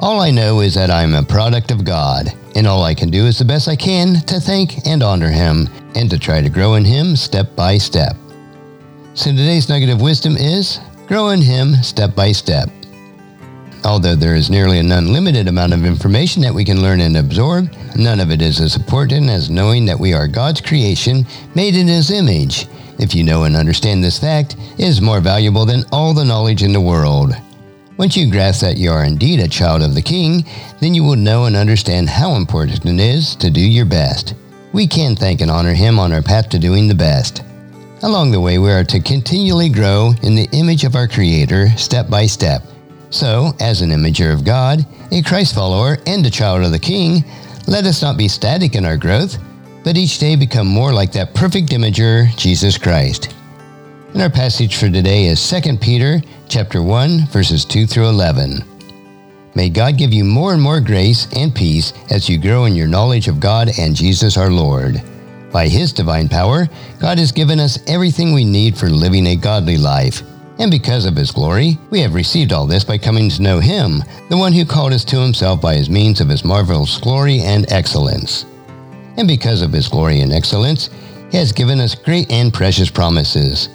all I know is that I'm a product of God, and all I can do is the best I can to thank and honor Him, and to try to grow in Him step by step. So today's nugget of wisdom is grow in Him step by step. Although there is nearly an unlimited amount of information that we can learn and absorb, none of it is as important as knowing that we are God's creation, made in His image. If you know and understand this fact, it is more valuable than all the knowledge in the world. Once you grasp that you are indeed a child of the King, then you will know and understand how important it is to do your best. We can thank and honor Him on our path to doing the best. Along the way, we are to continually grow in the image of our Creator step by step. So, as an imager of God, a Christ follower, and a child of the King, let us not be static in our growth, but each day become more like that perfect imager, Jesus Christ. And our passage for today is 2 Peter chapter 1 verses 2 through 11. May God give you more and more grace and peace as you grow in your knowledge of God and Jesus our Lord. By his divine power, God has given us everything we need for living a godly life. And because of his glory, we have received all this by coming to know him, the one who called us to himself by his means of his marvelous glory and excellence. And because of his glory and excellence, he has given us great and precious promises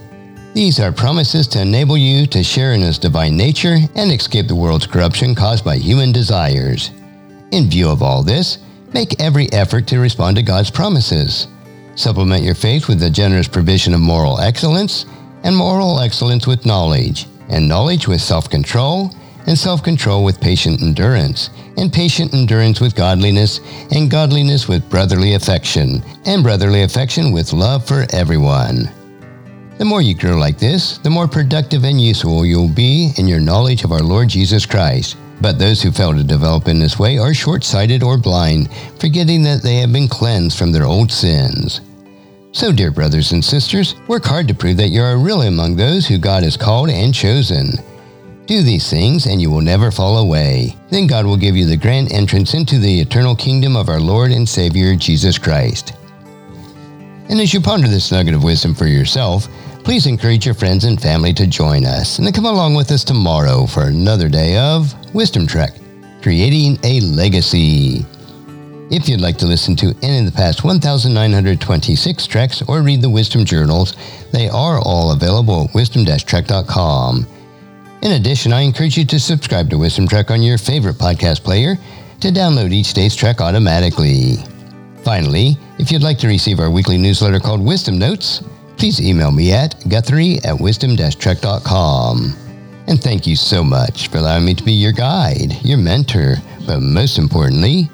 these are promises to enable you to share in His divine nature and escape the world's corruption caused by human desires. In view of all this, make every effort to respond to God's promises. Supplement your faith with the generous provision of moral excellence, and moral excellence with knowledge, and knowledge with self control, and self control with patient endurance, and patient endurance with godliness, and godliness with brotherly affection, and brotherly affection with love for everyone. The more you grow like this, the more productive and useful you'll be in your knowledge of our Lord Jesus Christ. But those who fail to develop in this way are short sighted or blind, forgetting that they have been cleansed from their old sins. So, dear brothers and sisters, work hard to prove that you are really among those who God has called and chosen. Do these things, and you will never fall away. Then God will give you the grand entrance into the eternal kingdom of our Lord and Savior, Jesus Christ. And as you ponder this nugget of wisdom for yourself, please encourage your friends and family to join us and to come along with us tomorrow for another day of Wisdom Trek, creating a legacy. If you'd like to listen to any of the past 1,926 treks or read the Wisdom Journals, they are all available at wisdom-trek.com. In addition, I encourage you to subscribe to Wisdom Trek on your favorite podcast player to download each day's trek automatically. Finally, if you'd like to receive our weekly newsletter called Wisdom Notes, please email me at guthrie at wisdom-trek.com. And thank you so much for allowing me to be your guide, your mentor, but most importantly,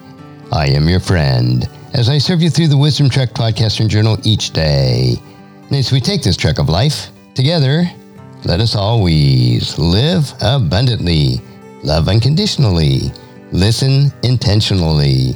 I am your friend as I serve you through the Wisdom Trek podcast and journal each day. And as we take this trek of life together, let us always live abundantly, love unconditionally, listen intentionally,